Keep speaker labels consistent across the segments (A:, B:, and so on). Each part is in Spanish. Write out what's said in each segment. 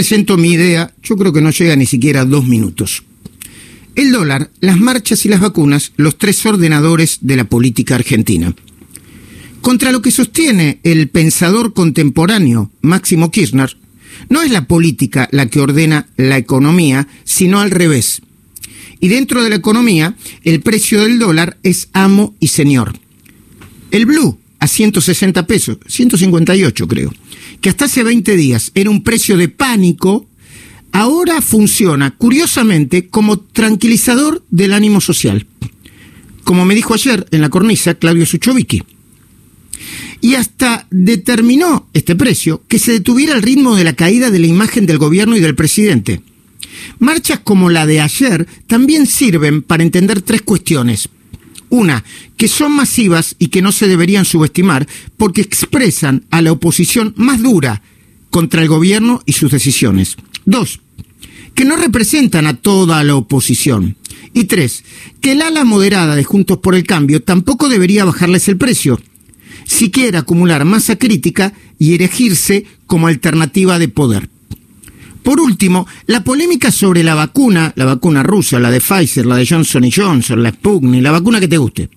A: presento mi idea, yo creo que no llega ni siquiera a dos minutos. El dólar, las marchas y las vacunas, los tres ordenadores de la política argentina. Contra lo que sostiene el pensador contemporáneo Máximo Kirchner, no es la política la que ordena la economía, sino al revés. Y dentro de la economía, el precio del dólar es amo y señor. El blue a 160 pesos, 158 creo, que hasta hace 20 días era un precio de pánico, ahora funciona curiosamente como tranquilizador del ánimo social. Como me dijo ayer en la cornisa Claudio Suchovicki y hasta determinó este precio que se detuviera el ritmo de la caída de la imagen del gobierno y del presidente. Marchas como la de ayer también sirven para entender tres cuestiones. Una, que son masivas y que no se deberían subestimar porque expresan a la oposición más dura contra el gobierno y sus decisiones. Dos, que no representan a toda la oposición. Y tres, que el ala moderada de Juntos por el Cambio tampoco debería bajarles el precio, si quiere acumular masa crítica y erigirse como alternativa de poder. Por último, la polémica sobre la vacuna, la vacuna rusa, la de Pfizer, la de Johnson Johnson, la Sputnik, la vacuna que te guste,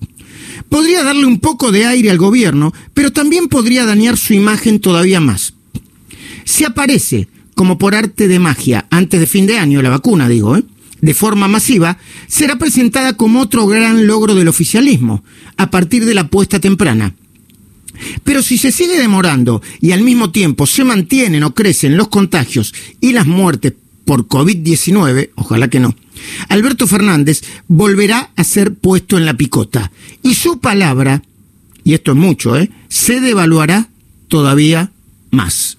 A: podría darle un poco de aire al gobierno, pero también podría dañar su imagen todavía más. Si aparece, como por arte de magia, antes de fin de año, la vacuna, digo, ¿eh? de forma masiva, será presentada como otro gran logro del oficialismo, a partir de la puesta temprana. Pero si se sigue demorando y al mismo tiempo se mantienen o crecen los contagios y las muertes por COVID-19, ojalá que no, Alberto Fernández volverá a ser puesto en la picota y su palabra, y esto es mucho, ¿eh? se devaluará todavía más.